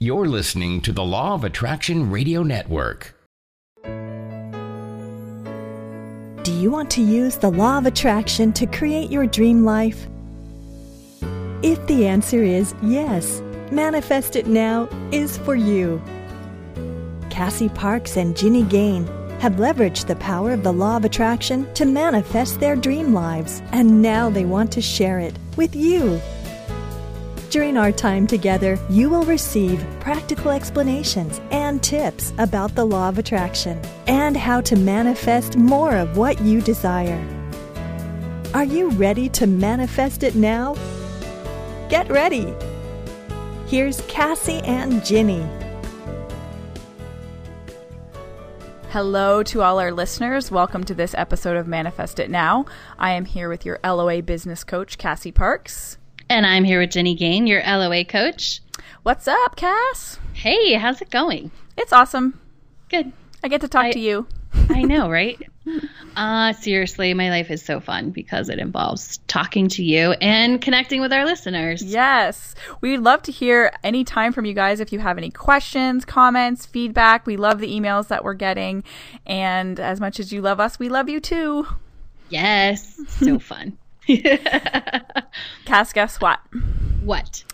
You're listening to the Law of Attraction Radio Network. Do you want to use the law of attraction to create your dream life? If the answer is yes, Manifest It Now is for you. Cassie Parks and Ginny Gane have leveraged the power of the law of attraction to manifest their dream lives, and now they want to share it with you. During our time together, you will receive practical explanations and tips about the law of attraction and how to manifest more of what you desire. Are you ready to manifest it now? Get ready! Here's Cassie and Ginny. Hello to all our listeners. Welcome to this episode of Manifest It Now. I am here with your LOA business coach, Cassie Parks. And I'm here with Ginny Gane, your LOA coach. What's up, Cass? Hey, how's it going? It's awesome. Good. I get to talk I- to you. I know, right? Uh, seriously, my life is so fun because it involves talking to you and connecting with our listeners. Yes. We'd love to hear any time from you guys if you have any questions, comments, feedback. We love the emails that we're getting. And as much as you love us, we love you too. Yes, so fun. Cass, guess what? what?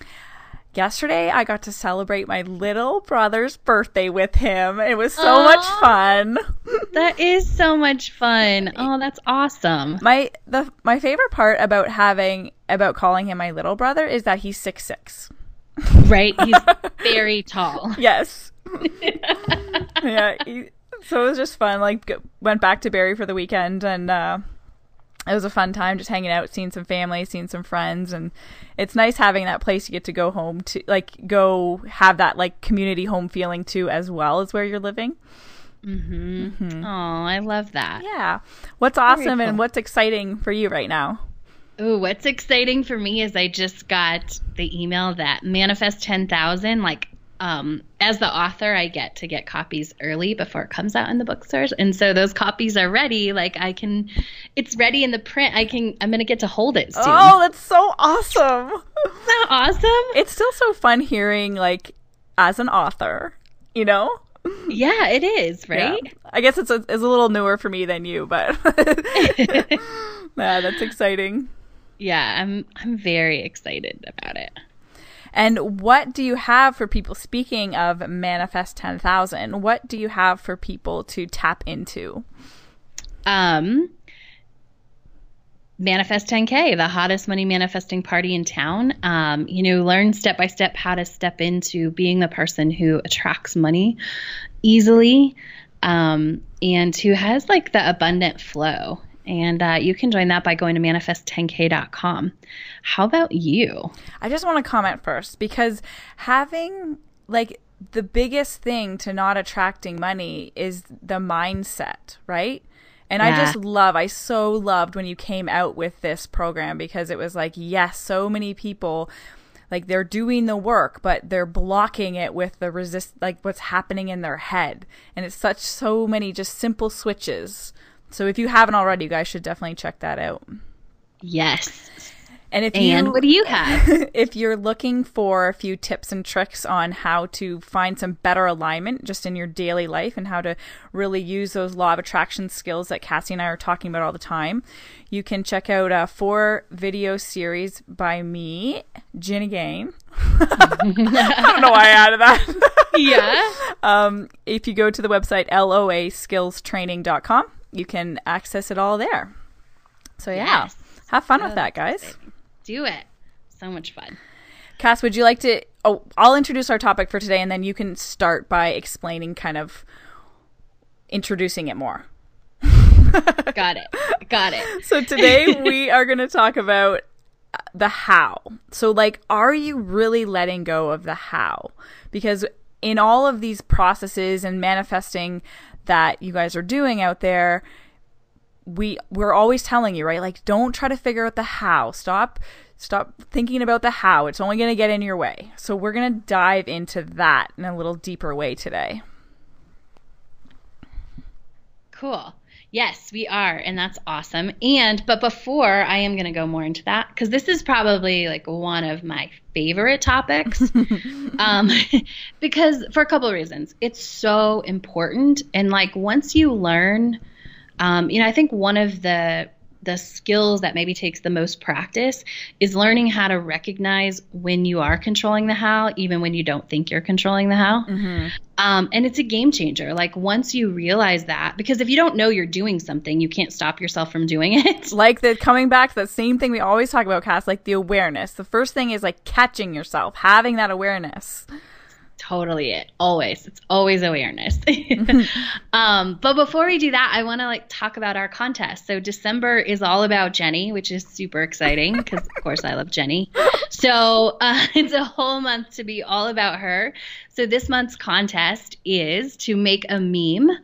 Yesterday, I got to celebrate my little brother's birthday with him. It was so Aw. much fun. That is so much fun. Oh, that's awesome. My the my favorite part about having about calling him my little brother is that he's six six. Right? He's very tall. Yes. yeah. He, so it was just fun. Like went back to Barry for the weekend and uh, it was a fun time just hanging out, seeing some family, seeing some friends, and it's nice having that place you get to go home to, like go have that like community home feeling too, as well as where you're living. Oh, I love that. Yeah. What's awesome and what's exciting for you right now? Ooh, what's exciting for me is I just got the email that Manifest 10,000, like, um, as the author, I get to get copies early before it comes out in the bookstores. And so those copies are ready. Like, I can, it's ready in the print. I can, I'm going to get to hold it soon. Oh, that's so awesome. Isn't that awesome? it's still so fun hearing like as an author, you know? yeah, it is, Yeah. right? I guess it's a, it's a little newer for me than you, but yeah, that's exciting. Yeah, I'm, I'm very excited about it. And what do you have for people? Speaking of Manifest 10,000, what do you have for people to tap into? Um, Manifest 10K, the hottest money manifesting party in town. Um, you know, learn step by step how to step into being the person who attracts money easily um, and who has like the abundant flow. And uh, you can join that by going to manifest10k.com. How about you? I just want to comment first because having like the biggest thing to not attracting money is the mindset, right? And I just love, I so loved when you came out with this program because it was like, yes, so many people like they're doing the work, but they're blocking it with the resist, like what's happening in their head. And it's such, so many just simple switches. So if you haven't already, you guys should definitely check that out. Yes. And if And you, what do you have? if you're looking for a few tips and tricks on how to find some better alignment just in your daily life and how to really use those law of attraction skills that Cassie and I are talking about all the time, you can check out a four video series by me, Ginny Gane. I don't know why I added that. yeah. um, if you go to the website loaskillstraining.com, you can access it all there. So yeah, Yes. have fun with that, guys. Do it. So much fun. Cass, would you like to? Oh, I'll introduce our topic for today, and then you can start by explaining, kind of introducing it more. Got it. Got it. So today we are going to talk about the how. So, like, are you really letting go of the how? Because in all of these processes and manifesting that you guys are doing out there, we we're always telling you, right? Like, don't try to figure out the how. Stop stop thinking about the how. It's only going to get in your way. So we're going to dive into that in a little deeper way today. Cool. Yes, we are, and that's awesome. And but before I am going to go more into that because this is probably like one of my favorite topics, um, because for a couple of reasons, it's so important. And like once you learn, um, you know, I think one of the the skills that maybe takes the most practice is learning how to recognize when you are controlling the how, even when you don't think you're controlling the how. Mm-hmm. Um, and it's a game changer. Like once you realize that, because if you don't know you're doing something, you can't stop yourself from doing it. Like the coming back to that same thing we always talk about, Cass, like the awareness. The first thing is like catching yourself, having that awareness totally it always. It's always awareness. Um, but before we do that i want to like talk about our contest. So december is all about ginny which is super exciting because of course i love ginny. So uh, it's a whole month to be all about her. So this month's contest is to make a meme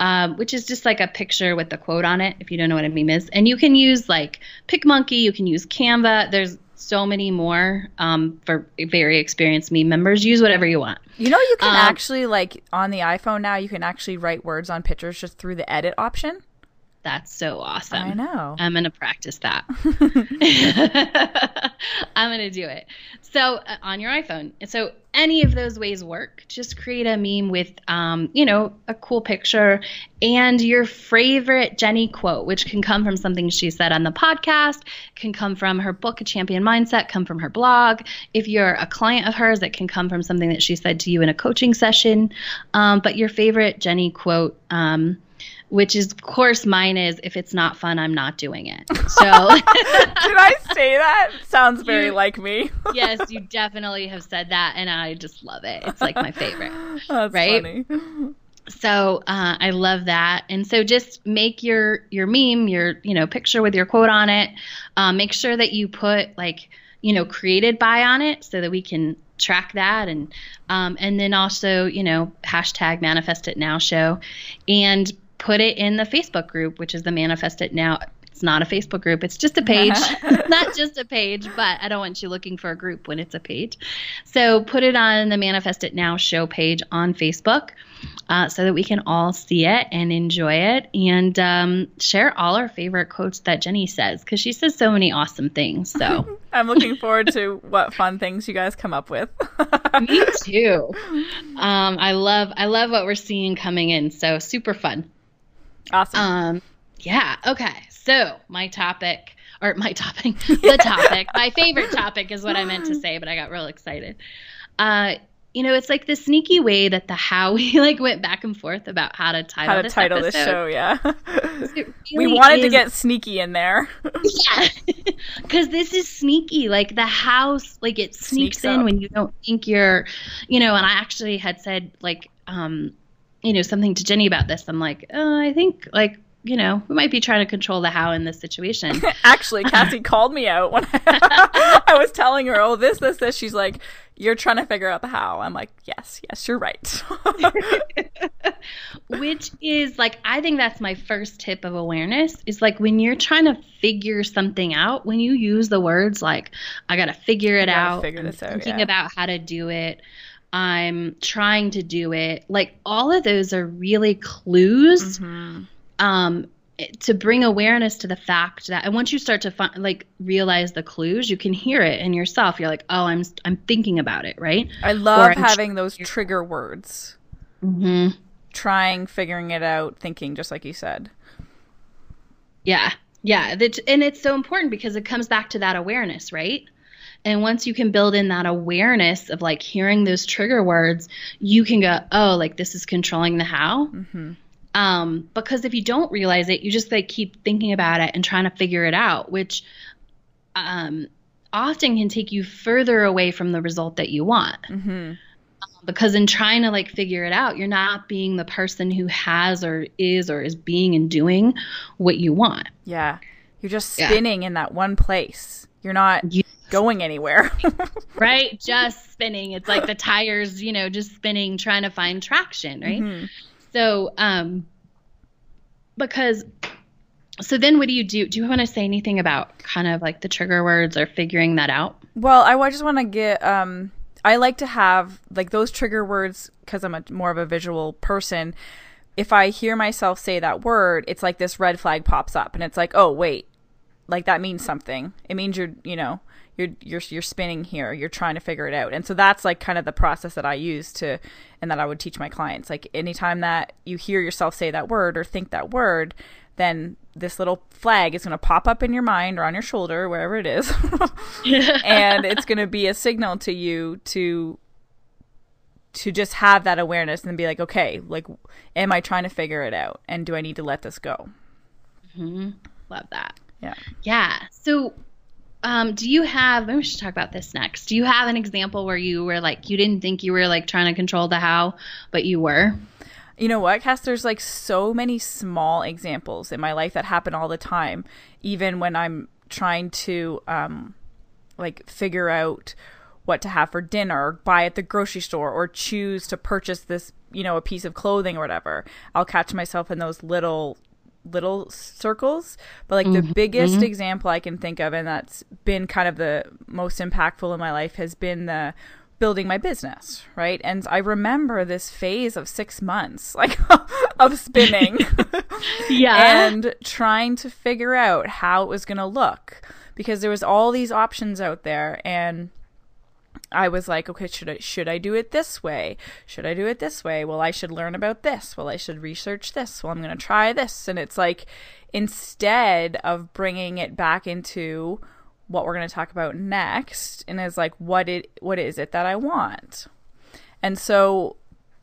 um, which is just like a picture with the quote on it if you don't know what a meme is. And you can use like picmonkey you can use canva. There's so many more um, for very experienced meme members. Use whatever you want. You know, you can um, actually like on the iPhone now. You can actually write words on pictures just through the edit option. That's so awesome. I know. I'm going to practice that. I'm going to do it. So, uh, on your iPhone. So, any of those ways work. Just create a meme with, um, you know, a cool picture and your favorite Ginny quote, which can come from something she said on the podcast, can come from her book, A Champion Mindset, come from her blog. If you're a client of hers, it can come from something that she said to you in a coaching session. Um, but your favorite Ginny quote, um, which is of course mine is if it's not fun i'm not doing it. So did i say that? Sounds very you, like me. Yes you definitely have said that and i just love it. It's like my favorite That's right? funny. so uh, i love that. And so just make your your meme your you know picture with your quote on it. Um, make sure that you put like you know created by on it so that we can track that. And um, and then also you know hashtag manifest it now show. And put it in the Facebook group, which is the Manifest It Now. It's not a Facebook group, it's just a page. not just a page, but I don't want you looking for a group when it's a page. So put it on the Manifest It Now show page on Facebook. Uh, so that we can all see it and enjoy it and um, share all our favorite quotes that Ginny says because she says so many awesome things. So I'm looking forward to what fun things you guys come up with. Me too. Um, I love I love what we're seeing coming in. So super fun. Awesome. Um, yeah. Okay. So my topic, or my topic, the topic, my favorite topic is what I meant to say, but I got real excited. Uh, you know, it's like the sneaky way that the how we like went back and forth about how to title how to this title episode. this show. Yeah, really we wanted is, to get sneaky in there. yeah, because this is sneaky. Like the house, like it sneaks, sneaks in up. when you don't think you're, you know. And I actually had said like, um, you know, something to Ginny about this. I'm like, uh, I think like you know, we might be trying to control the how in this situation. Actually, Cassie called me out when I, I, was telling her, oh, this, this, this. She's like, you're trying to figure out the how. I'm like, yes, yes, you're right. Which is like, I think that's my first tip of awareness is like when you're trying to figure something out, when you use the words like, I got to figure it out, figure this out, thinking yeah. about how to do it. I'm trying to do it. Like all of those are really clues mm-hmm. um, to bring awareness to the fact that, and once you start to find, like realize the clues, you can hear it in yourself. You're like, oh, I'm I'm thinking about it, right? I love having those trigger words. Mm-hmm. Trying, figuring it out, thinking, just like you said. Yeah, yeah, and it's so important because it comes back to that awareness, right? And once you can build in that awareness of like hearing those trigger words, you can go, oh, like this is controlling the how. Mm-hmm. Um, because if you don't realize it, you just like keep thinking about it and trying to figure it out, which um, often can take you further away from the result that you want. Mm-hmm. Um, because in trying to like figure it out, you're not being the person who has or is or is being and doing what you want. Yeah. You're just spinning yeah. in that one place. You're not you, going anywhere. right? Just spinning. It's like the tires, you know, just spinning, trying to find traction, right? Mm-hmm. So, um, because, so then what do you do? Do you want to say anything about kind of like the trigger words or figuring that out? Well, I just want to get, um, I like to have like those trigger words because I'm a more of a visual person if I hear myself say that word, it's like this red flag pops up and it's like, "Oh, wait. Like that means something. It means you're, you know, you're you're you're spinning here. You're trying to figure it out." And so that's like kind of the process that I use to and that I would teach my clients. Like anytime that you hear yourself say that word or think that word, then this little flag is going to pop up in your mind or on your shoulder, wherever it is. and it's going to be a signal to you to to just have that awareness and be like, okay, like, am I trying to figure it out? And do I need to let this go? Mm-hmm. Love that. Yeah. Yeah. So, um, do you have, maybe we should talk about this next. Do you have an example where you were like, you didn't think you were like trying to control the how, but you were? You know what, Cass? There's like so many small examples in my life that happen all the time, even when I'm trying to, um, like figure out what to have for dinner or buy at the grocery store or choose to purchase this you know a piece of clothing or whatever i'll catch myself in those little little circles but like mm-hmm. the biggest mm-hmm. example i can think of and that's been kind of the most impactful in my life has been the building my business right and i remember this phase of six months like of spinning yeah and trying to figure out how it was going to look because there was all these options out there and I was like, okay, should I should I do it this way? Should I do it this way? Well, I should learn about this. Well, I should research this. Well, I'm going to try this. And it's like instead of bringing it back into what we're going to talk about next and is like what it what is it that I want? And so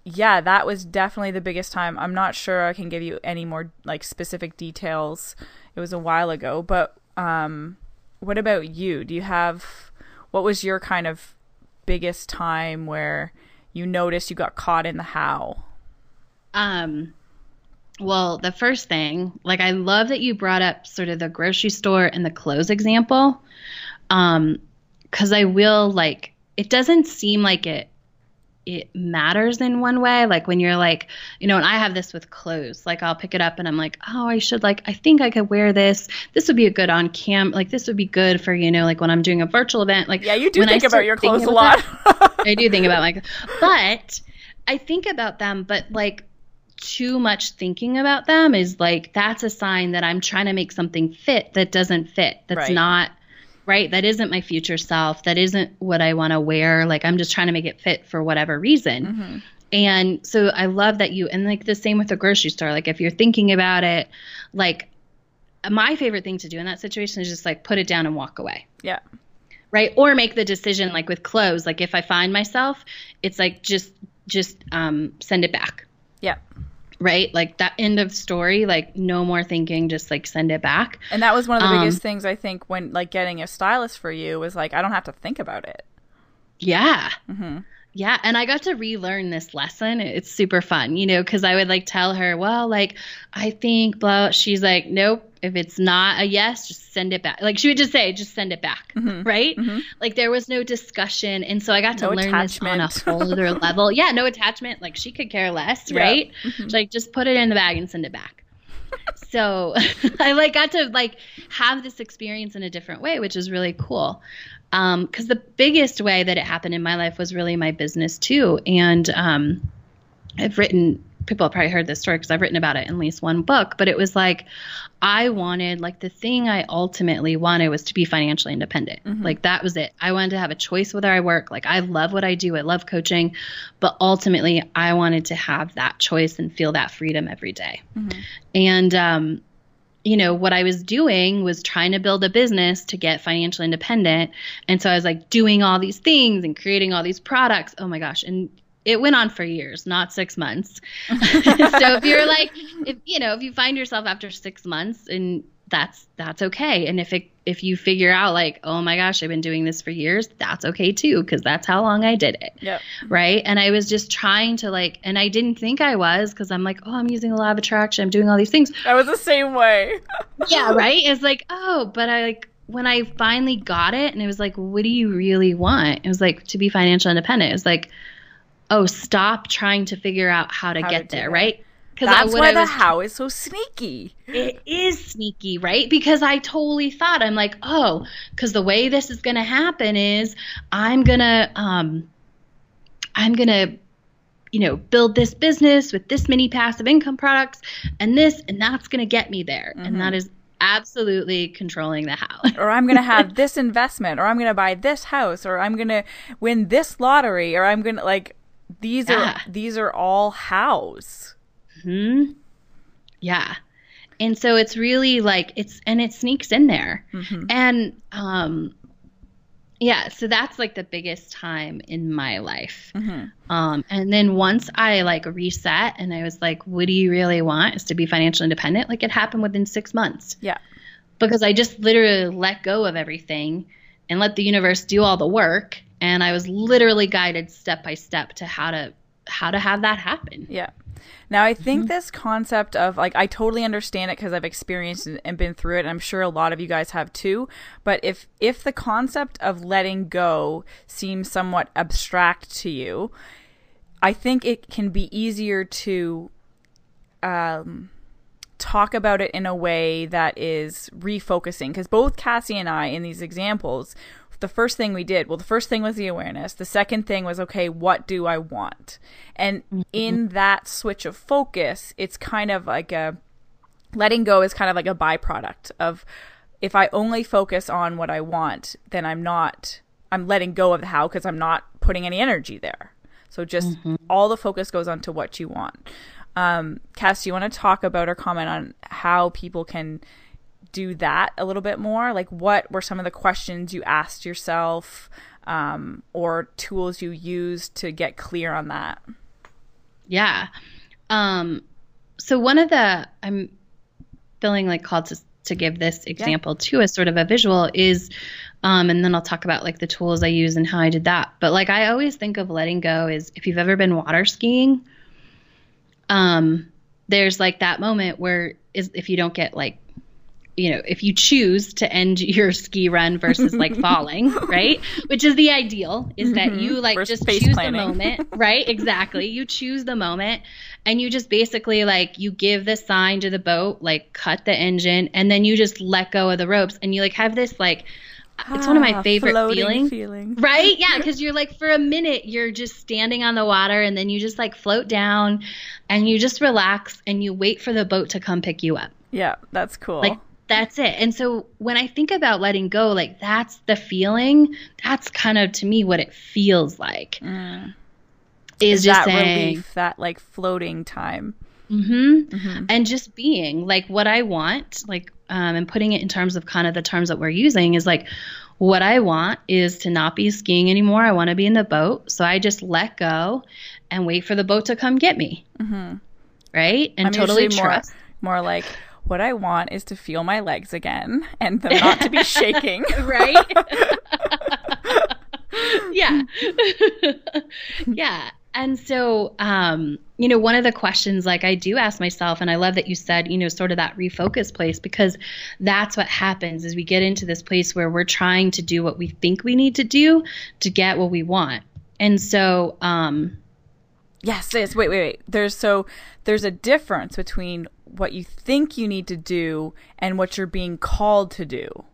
yeah, that was definitely the biggest time. I'm not sure I can give you any more like specific details. It was a while ago, but um what about you? Do you have what was your kind of biggest time where you noticed you got caught in the how? Um, well, the first thing, like I love that you brought up sort of the grocery store and the clothes example. Um, cuz I will like it doesn't seem like it it matters in one way. Like when you're like, you know, and I have this with clothes. Like I'll pick it up and I'm like, oh, I should like, I think I could wear this. This would be a good on cam. Like this would be good for you know, like when I'm doing a virtual event. Like yeah, you do think about your clothes a lot. That, I do think about like, but I think about them, but like too much thinking about them is like that's a sign that I'm trying to make something fit that doesn't fit. That's right. not right? That isn't my future self. That isn't what I want to wear. Like I'm just trying to make it fit for whatever reason. Mm-hmm. And so I love that you, and like the same with the grocery store. Like if you're thinking about it, like my favorite thing to do in that situation is just like put it down and walk away. Yeah. Right. Or make the decision like with clothes. Like if I find myself, it's like just, just um, send it back. Yeah right? Like that end of story like no more thinking just like send it back. And that was one of the um, biggest things i think when like getting a stylist for you was like i don't have to think about it. Yeah. Mm-hmm. Yeah and i got to relearn this lesson it's super fun you know because i would like tell her well like i think blah she's like nope if it's not a yes, just send it back. Like she would just say, just send it back, mm-hmm. right? Mm-hmm. Like there was no discussion, and so I got to no learn attachment. this on a whole other level. Yeah, no attachment. Like she could care less, yeah. right? Mm-hmm. Like just put it in the bag and send it back. so I like got to like have this experience in a different way, which is really cool. Um, because the biggest way that it happened in my life was really my business too, and um, I've written people have probably heard this story because I've written about it in at least one book, but it was like I wanted like the thing I ultimately wanted was to be financially independent. Mm-hmm. Like that was it. I wanted to have a choice whether I work. Like I love what I do. I love coaching, but ultimately I wanted to have that choice and feel that freedom every day. Mm-hmm. And um you know, what I was doing was trying to build a business to get financially independent. And so I was like doing all these things and creating all these products. Oh my gosh. And it went on for years, not six months. so if you're like, if you know, if you find yourself after six months, and that's that's okay. And if it if you figure out like, oh my gosh, I've been doing this for years, that's okay too, because that's how long I did it. Yep. Right. And I was just trying to like, and I didn't think I was because I'm like, oh, I'm using a law of attraction, I'm doing all these things. I was the same way. yeah. Right. It's like, oh, but I like when I finally got it, and it was like, what do you really want? It was like to be financial independent. It was like oh, stop trying to figure out how to how get to there, right? Because that's I, why the how is so sneaky. It is sneaky, right? Because I totally thought I'm like, oh, because the way this is going to happen is I'm gonna, um, I'm gonna you know, build this business with this many passive income products and this, and that's going to get me there. Mm-hmm. And that is absolutely controlling the how. or I'm going to have this investment, or I'm going to buy this house, or I'm going to win this lottery, or I'm going to like these yeah. are these are all hows. Hmm. Yeah. And so it's really like it's and it sneaks in there. Mm-hmm. And um yeah, so that's like the biggest time in my life. Mm-hmm. Um, and then once I like reset and I was like, what do you really want is to be financially independent? Like it happened within six months. Yeah. Because I just literally let go of everything and let the universe do all the work. And I was literally guided step by step to how to how to have that happen. Yeah. Now, I think mm-hmm. this concept of like, I totally understand it because I've experienced and been through it. And I'm sure a lot of you guys have too. But if, if the concept of letting go seems somewhat abstract to you, I think it can be easier to, um, talk about it in a way that is refocusing because both Cassie and I in these examples the first thing we did, well, the first thing was the awareness. The second thing was, okay, what do I want? And mm-hmm. in that switch of focus, it's kind of like a letting go is kind of like a byproduct of if I only focus on what I want, then I'm not, I'm letting go of the how because I'm not putting any energy there. So just mm-hmm. all the focus goes on to what you want. Um, Cass, do you want to talk about or comment on how people can do that a little bit more? Like, what were some of the questions you asked yourself um, or tools you used to get clear on that? Yeah. Um, so, one of the, I'm feeling like called to, to give this example yeah. too as sort of a visual is, um, and then I'll talk about like the tools I use and how I did that. But like, I always think of letting go is if you've ever been water skiing, um, there's like that moment where is if you don't get like you know, if you choose to end your ski run versus like falling, right? Which is the ideal, is mm-hmm. that you like just choose planning. the moment, right? Exactly. You choose the moment and you just basically like you give the sign to the boat, like cut the engine, and then you just let go of the ropes and you like have this like it's one of my ah, favorite feelings. Feeling. Right? Yeah, because you're like for a minute you're just standing on the water and then you just like float down and you just relax and you wait for the boat to come pick you up. Yeah, that's cool. Like that's it. And so when I think about letting go, like that's the feeling. That's kind of to me what it feels like. Mm. Is, is just that saying, relief, that like floating time. Mm-hmm. mm-hmm. And just being like what I want, like, um, and putting it in terms of kind of the terms that we're using is like, what I want is to not be skiing anymore. I want to be in the boat. So I just let go and wait for the boat to come get me. Mm-hmm. Right. And I'm totally trust. More, more like, what I want is to feel my legs again and them not to be shaking. right? yeah. yeah. And so, um, you know, one of the questions like I do ask myself, and I love that you said, you know, sort of that refocus place, because that's what happens is we get into this place where we're trying to do what we think we need to do to get what we want. And so, um, yes, yes, wait, wait, wait. There's so there's a difference between what you think you need to do and what you're being called to do.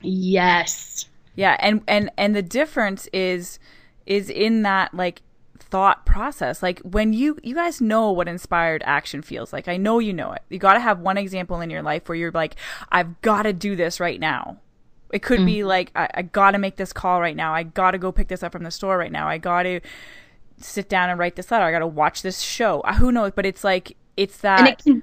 Yes. Yeah, and and and the difference is is in that like thought process. Like when you you guys know what inspired action feels like. I know you know it. You got to have one example in your life where you're like I've got to do this right now. It could mm be like I, I got to make this call right now. I got to go pick this up from the store right now. I got to sit down and write this letter. I got to watch this show. Uh, who knows, but it's like it's that and it can,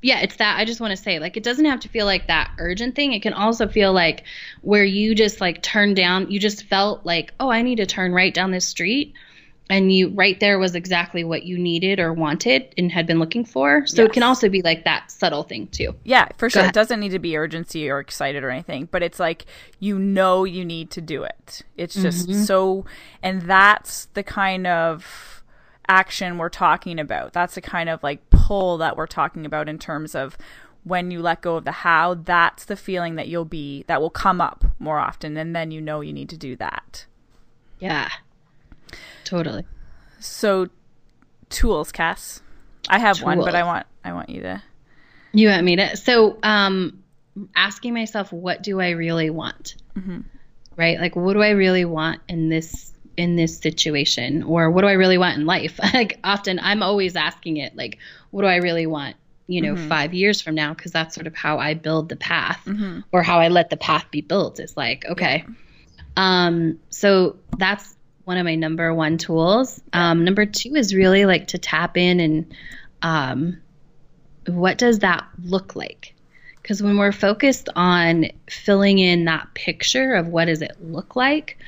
yeah, it's that I just want to say like it doesn't have to feel like that urgent thing. It can also feel like where you just like turn down, you just felt like, "Oh, I need to turn right down this street." And you right there was exactly what you needed or wanted and had been looking for. So yes. it can also be like that subtle thing too. Yeah, for sure. It doesn't need to be urgency or excited or anything, but it's like you know you need to do it. It's just mm-hmm. so and that's the kind of action we're talking about. That's the kind of like pull that we're talking about in terms of when you let go of the how, that's the feeling that you'll be that will come up more often and then you know you need to do that. Yeah. Totally. So tools, Cass. I have tools. one, but I want I want you to You want me to so um asking myself what do I really want? Mm-hmm. Right? Like what do I really want in this in this situation or what do I really want in life? like often I'm always asking it like what do I really want, you know, mm-hmm. 5 years from now because that's sort of how I build the path mm-hmm. or how I let the path be built. It's like, okay. Yeah. Um so that's one of my number one tools. Um number 2 is really like to tap in and um what does that look like? Because when we're focused on filling in that picture of what does it look like,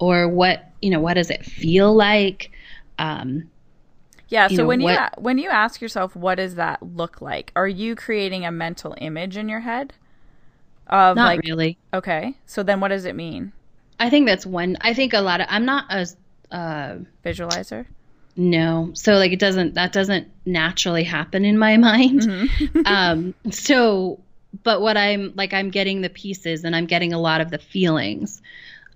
or what you know, what does it feel like? Um, yeah. So you know, when what, you when you ask yourself, what does that look like? Are you creating a mental image in your head? Of not like, really. Okay. So then, what does it mean? I think that's one. I think a lot of. I'm not a uh, visualizer. No. So like it doesn't that doesn't naturally happen in my mind. Mm-hmm. um so but what I'm like I'm getting the pieces and I'm getting a lot of the feelings.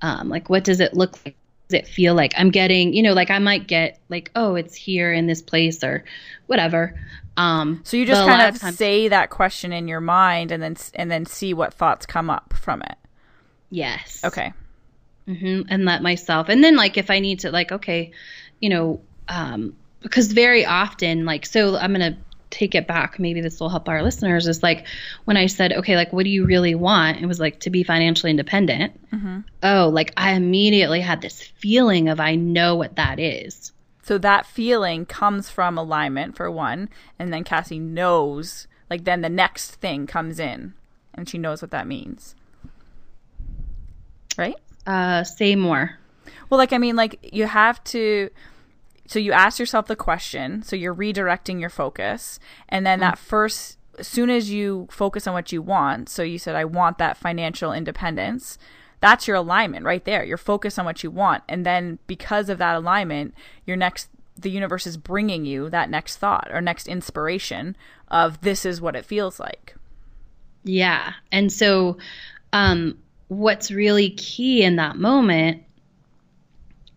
Um like what does it look like? Does it feel like I'm getting, you know, like I might get like oh it's here in this place or whatever. Um So you just kind of, of times, say that question in your mind and then and then see what thoughts come up from it. Yes. Okay. hmm And let myself, and then like if I need to, like, okay, you know, um, because very often, like, so I'm going to take it back. Maybe this will help our listeners. Is like when I said, okay, like, what do you really want? It was like to be financially independent. Mm-hmm. Oh, like I immediately had this feeling of I know what that is. So that feeling comes from alignment for one, and then Cassie knows. Like then the next thing comes in, and she knows what that means. Right? Uh, say more. Well, like I mean, like you have to so you ask yourself the question so you're redirecting your focus and then mm-hmm. that first as soon as you focus on what you want so you said i want that financial independence that's your alignment right there you're focused on what you want and then because of that alignment your next the universe is bringing you that next thought or next inspiration of this is what it feels like yeah and so um what's really key in that moment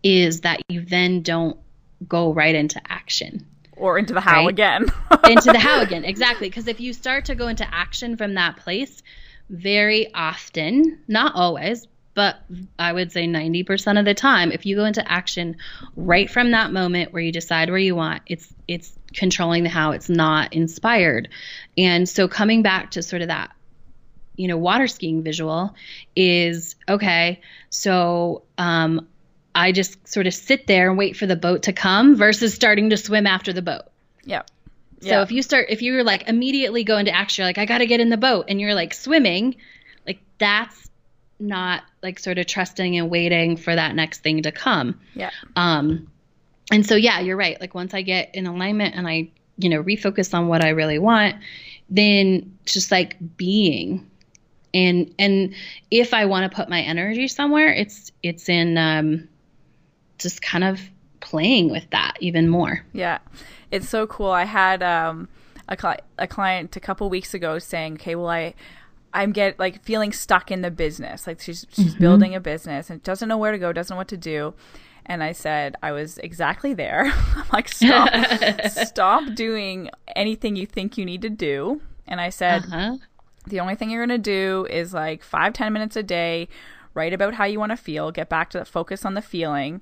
is that you then don't go right into action or into the how right? again. into the how again, exactly. Because if you start to go into action from that place, very often, not always, but I would say 90% of the time, if you go into action right from that moment where you decide where you want, it's it's controlling the how, it's not inspired. And so coming back to sort of that you know water skiing visual is okay so um, I just sort of sit there and wait for the boat to come versus starting to swim after the boat. Yeah. So if you start, if you're like immediately go into action, like I got to get in the boat, and you're like swimming, like that's not like sort of trusting and waiting for that next thing to come. Yeah. Um, and so yeah, you're right. Like once I get in alignment and I, you know, refocus on what I really want, then just like being and and if I want to put my energy somewhere, it's it's in um just kind of playing with that even more. Yeah. It's so cool. I had um, a, cli- a client a couple weeks ago saying, okay, well, I, I'm get like feeling stuck in the business. Like she's, she's mm-hmm. building a business and doesn't know where to go, doesn't know what to do. And I said, I was exactly there. I'm like, stop, stop doing anything you think you need to do. And I said, uh-huh. the only thing you're going to do is like five, ten minutes a day, write about how you want to feel, get back to the focus on the feeling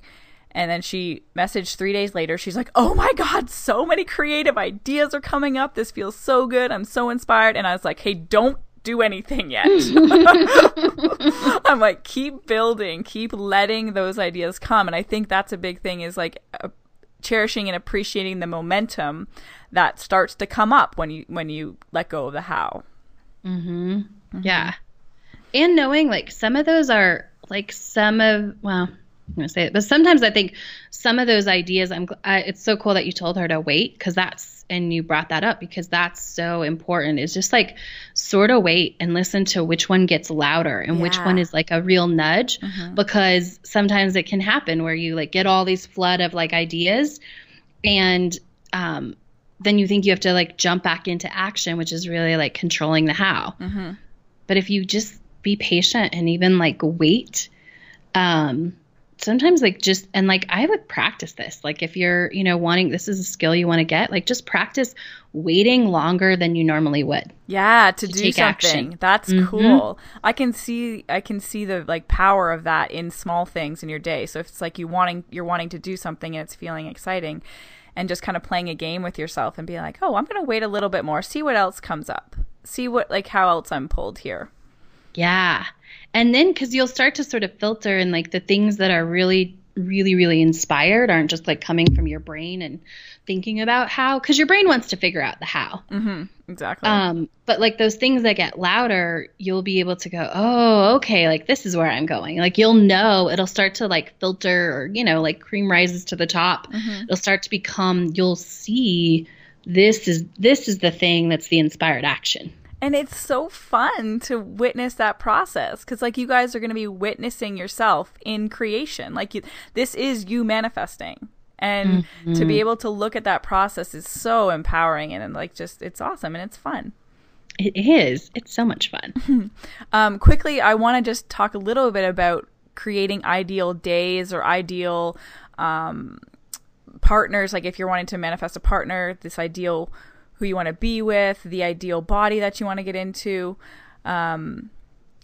and then she messaged three days later. She's like, Oh my God, so many creative ideas are coming up. This feels so good. I'm so inspired. And I was like, Hey, don't do anything yet. I'm like, keep building, keep letting those ideas come. And I think that's a big thing is like uh, cherishing and appreciating the momentum that starts to come up when you when you let go of the how. Mm-hmm. Mm-hmm. Yeah. And knowing like some of those are like some of well, I'm going to say it. But sometimes I think some of those ideas, I'm. I, it's so cool that you told her to wait because that's and you brought that up because that's so important. Is just like sort of wait and listen to which one gets louder and yeah. which one is like a real nudge mm-hmm. because sometimes it can happen where you like get all these flood of like ideas and um, then you think you have to like jump back into action, which is really like controlling the how. Mm-hmm. But if you just be patient and even like wait. Um, sometimes like just and like I would practice this. Like if you're, you know, wanting this is a skill you want to get, like just practice waiting longer than you normally would. Yeah, to, To do something. action. That's Mhm. cool. I can see I can see the like power of that in small things in your day. So if it's like you wanting you're wanting to do something and it's feeling exciting and just kind of playing a game with yourself and being like, "Oh, I'm going to wait a little bit more, see what else comes up. See what like how else I'm pulled here." Yeah. And then cuz you'll start to sort of filter and like the things that are really really really inspired aren't just like coming from your brain and thinking about how cuz your brain wants to figure out the how. Mhm. Exactly. Um, but like those things that get louder, you'll be able to go, oh, okay, like this is where I'm going. Like you'll know it'll start to like filter or, you know, like cream rises to the top. It'll start to become, you'll see this is this is the thing that's the inspired action. And it's so fun to witness that process because, like, you guys are going to be witnessing yourself in creation. Like, you, this is you manifesting. And to be able to look at that process is so empowering and, and, like, just, it's awesome and it's fun. It is. It's so much fun. Um, quickly, I want to just talk a little bit about creating ideal days or ideal um, partners. Like, if you're wanting to manifest a partner, this ideal who you want to be with, the ideal body that you want to get into. Um,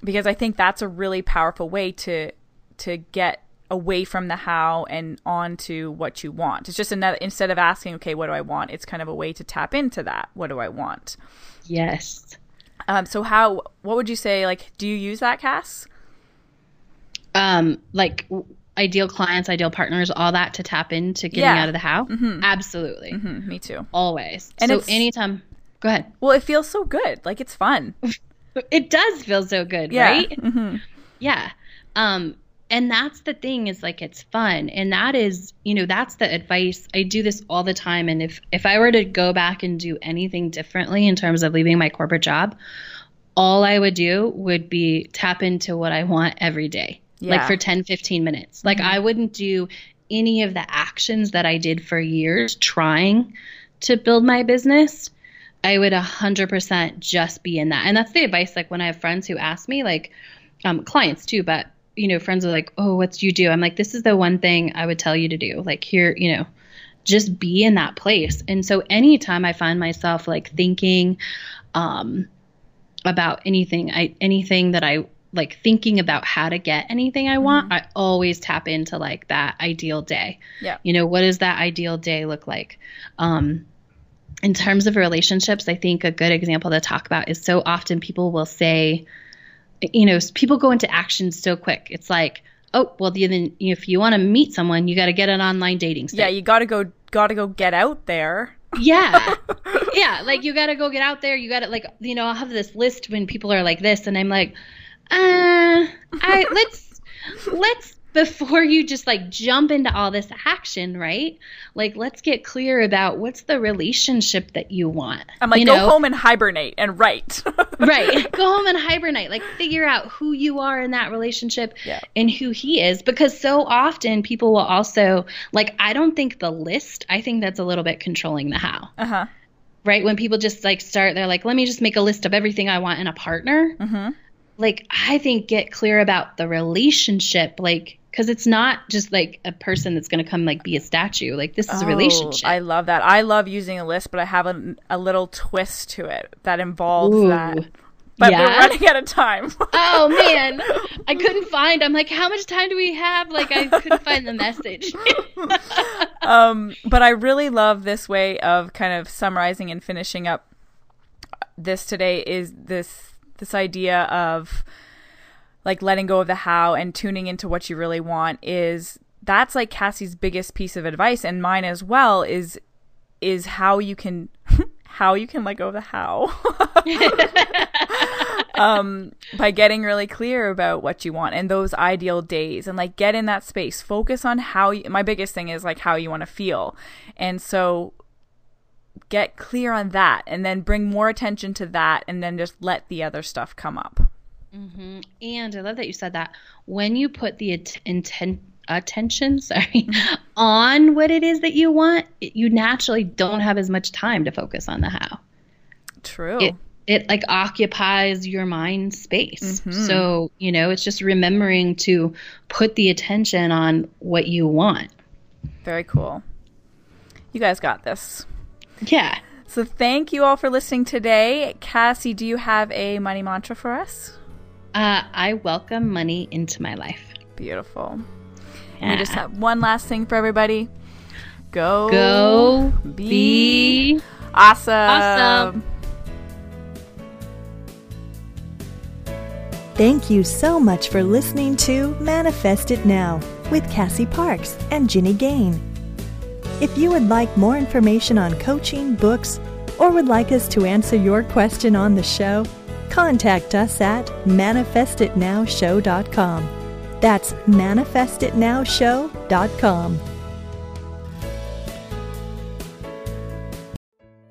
because I think that's a really powerful way to to get away from the how and onto what you want. It's just another instead of asking, okay, what do I want? It's kind of a way to tap into that. What do I want? yes. Um, so how? What would you say? Like, do you use that, Cass? Um, like ideal clients, ideal partners, all that to tap into getting Yeah. out of the how. Absolutely. Hmm, me too. Always. And so anytime go ahead. Well, it feels so good. Like it's fun. It does feel so good, Yeah. right? hmm Yeah. Um and that's the thing is like it's fun and that is you know that's the advice i do this all the time and if if i were to go back and do anything differently in terms of leaving my corporate job all i would do would be tap into what i want every day like for 10 15 minutes like i wouldn't do any of the actions that i did for years trying to build my business I would 100% just be in that. And that's the advice like when I have friends who ask me like um clients too, but you know, friends are like, "Oh, what do you do?" I'm like, "This is the one thing I would tell you to do." Like here, you know, just be in that place. And so anytime I find myself like thinking um about anything, I anything that I like thinking about how to get anything I want, I always tap into like that ideal day. Yeah. You know, what does that ideal day look like? Um in terms of relationships, I think a good example to talk about is so often people will say, you know, people go into action so quick. It's like, oh, well, then if you want to meet someone, you got to get an online dating site. Yeah, you got to go. Got to go get out there. Yeah. yeah. Like you got to go get out there. You got to like, you know, I'll have this list when people are like this and I'm like, uh, I let's, let's, before you just like jump into all this action, right? Like, let's get clear about what's the relationship that you want. I'm like, you go know? home and hibernate and write. right. Go home and hibernate. Like figure out who you are in that relationship Yeah. and who he is. Because so often people will also like I don't think the list, I think that's a little bit controlling the how. Uh huh. Right? When people just like start, they're like, let me just make a list of everything I want in a partner. Mm-hmm. Like I think get clear about the relationship, like because it's not just like a person that's gonna come like be a statue. Like this is a relationship. Oh, I love that. I love using a list, but I have a, a little twist to it that involves Ooh. that. But we're running out of time. Oh man, I couldn't find. I'm like, how much time do we have? Like, I couldn't find the message. um, but I really love this way of kind of summarizing and finishing up this today is this this idea of like letting go of the how and tuning into what you really want is that's like Cassie's biggest piece of advice and mine as well is is how you can how you can let go of the how. Um by getting really clear about what you want and those ideal days and like get in that space. Focus on how you, my biggest thing is like how you want to feel. And so get clear on that and then bring more attention to that and then just let the other stuff come up and I love that you said that. When you put the at- intent attention, sorry, on what it is that you want, it- you naturally don't have as much time to focus on the how. true It it like occupies your mind space. Mhm. So, you know, it's just remembering to put the attention on what you want. Very cool. You guys got this. Yeah. So thank you all for listening today. Cassie, do you have a money mantra for us? Uh, I welcome money into my life. Beautiful. Yeah. We just have one last thing for everybody. Go. Go Be, be awesome. awesome. Thank you so much for listening to Manifest It Now with Cassie Parks and Ginny Gane. If you would like more information on coaching, books, or would like us to answer your question on the show, contact us at manifestitnowshow.com. That's manifestitnowshow.com.